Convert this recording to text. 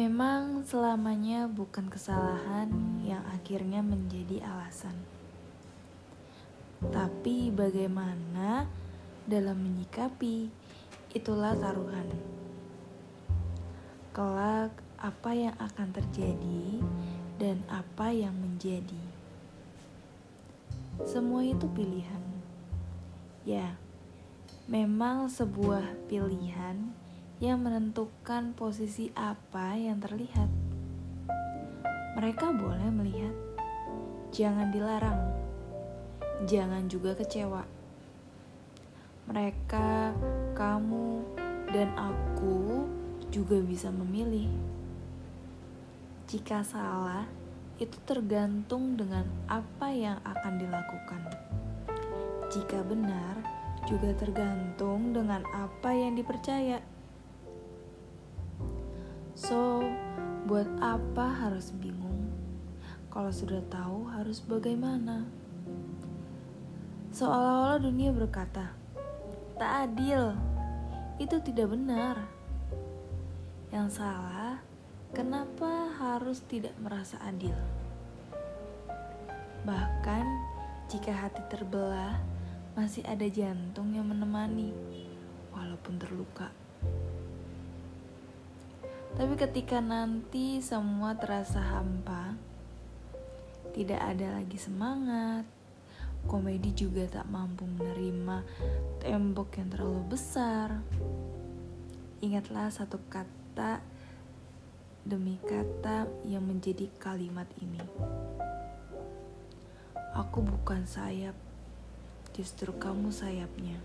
Memang selamanya bukan kesalahan yang akhirnya menjadi alasan. Tapi bagaimana dalam menyikapi itulah taruhan. Kelak apa yang akan terjadi dan apa yang menjadi. Semua itu pilihan. Ya, memang sebuah pilihan yang menentukan posisi apa yang terlihat. Mereka boleh melihat, jangan dilarang, jangan juga kecewa. Mereka, kamu, dan aku juga bisa memilih. Jika salah, itu tergantung dengan apa yang akan dilakukan. Jika benar, juga tergantung dengan apa yang dipercaya. So, buat apa harus bingung? Kalau sudah tahu harus bagaimana? Seolah-olah dunia berkata, tak adil, itu tidak benar. Yang salah, kenapa harus tidak merasa adil? Bahkan, jika hati terbelah, masih ada jantung yang menemani, walaupun terluka. Tapi ketika nanti semua terasa hampa, tidak ada lagi semangat, komedi juga tak mampu menerima tembok yang terlalu besar. Ingatlah satu kata demi kata yang menjadi kalimat ini. Aku bukan sayap, justru kamu sayapnya.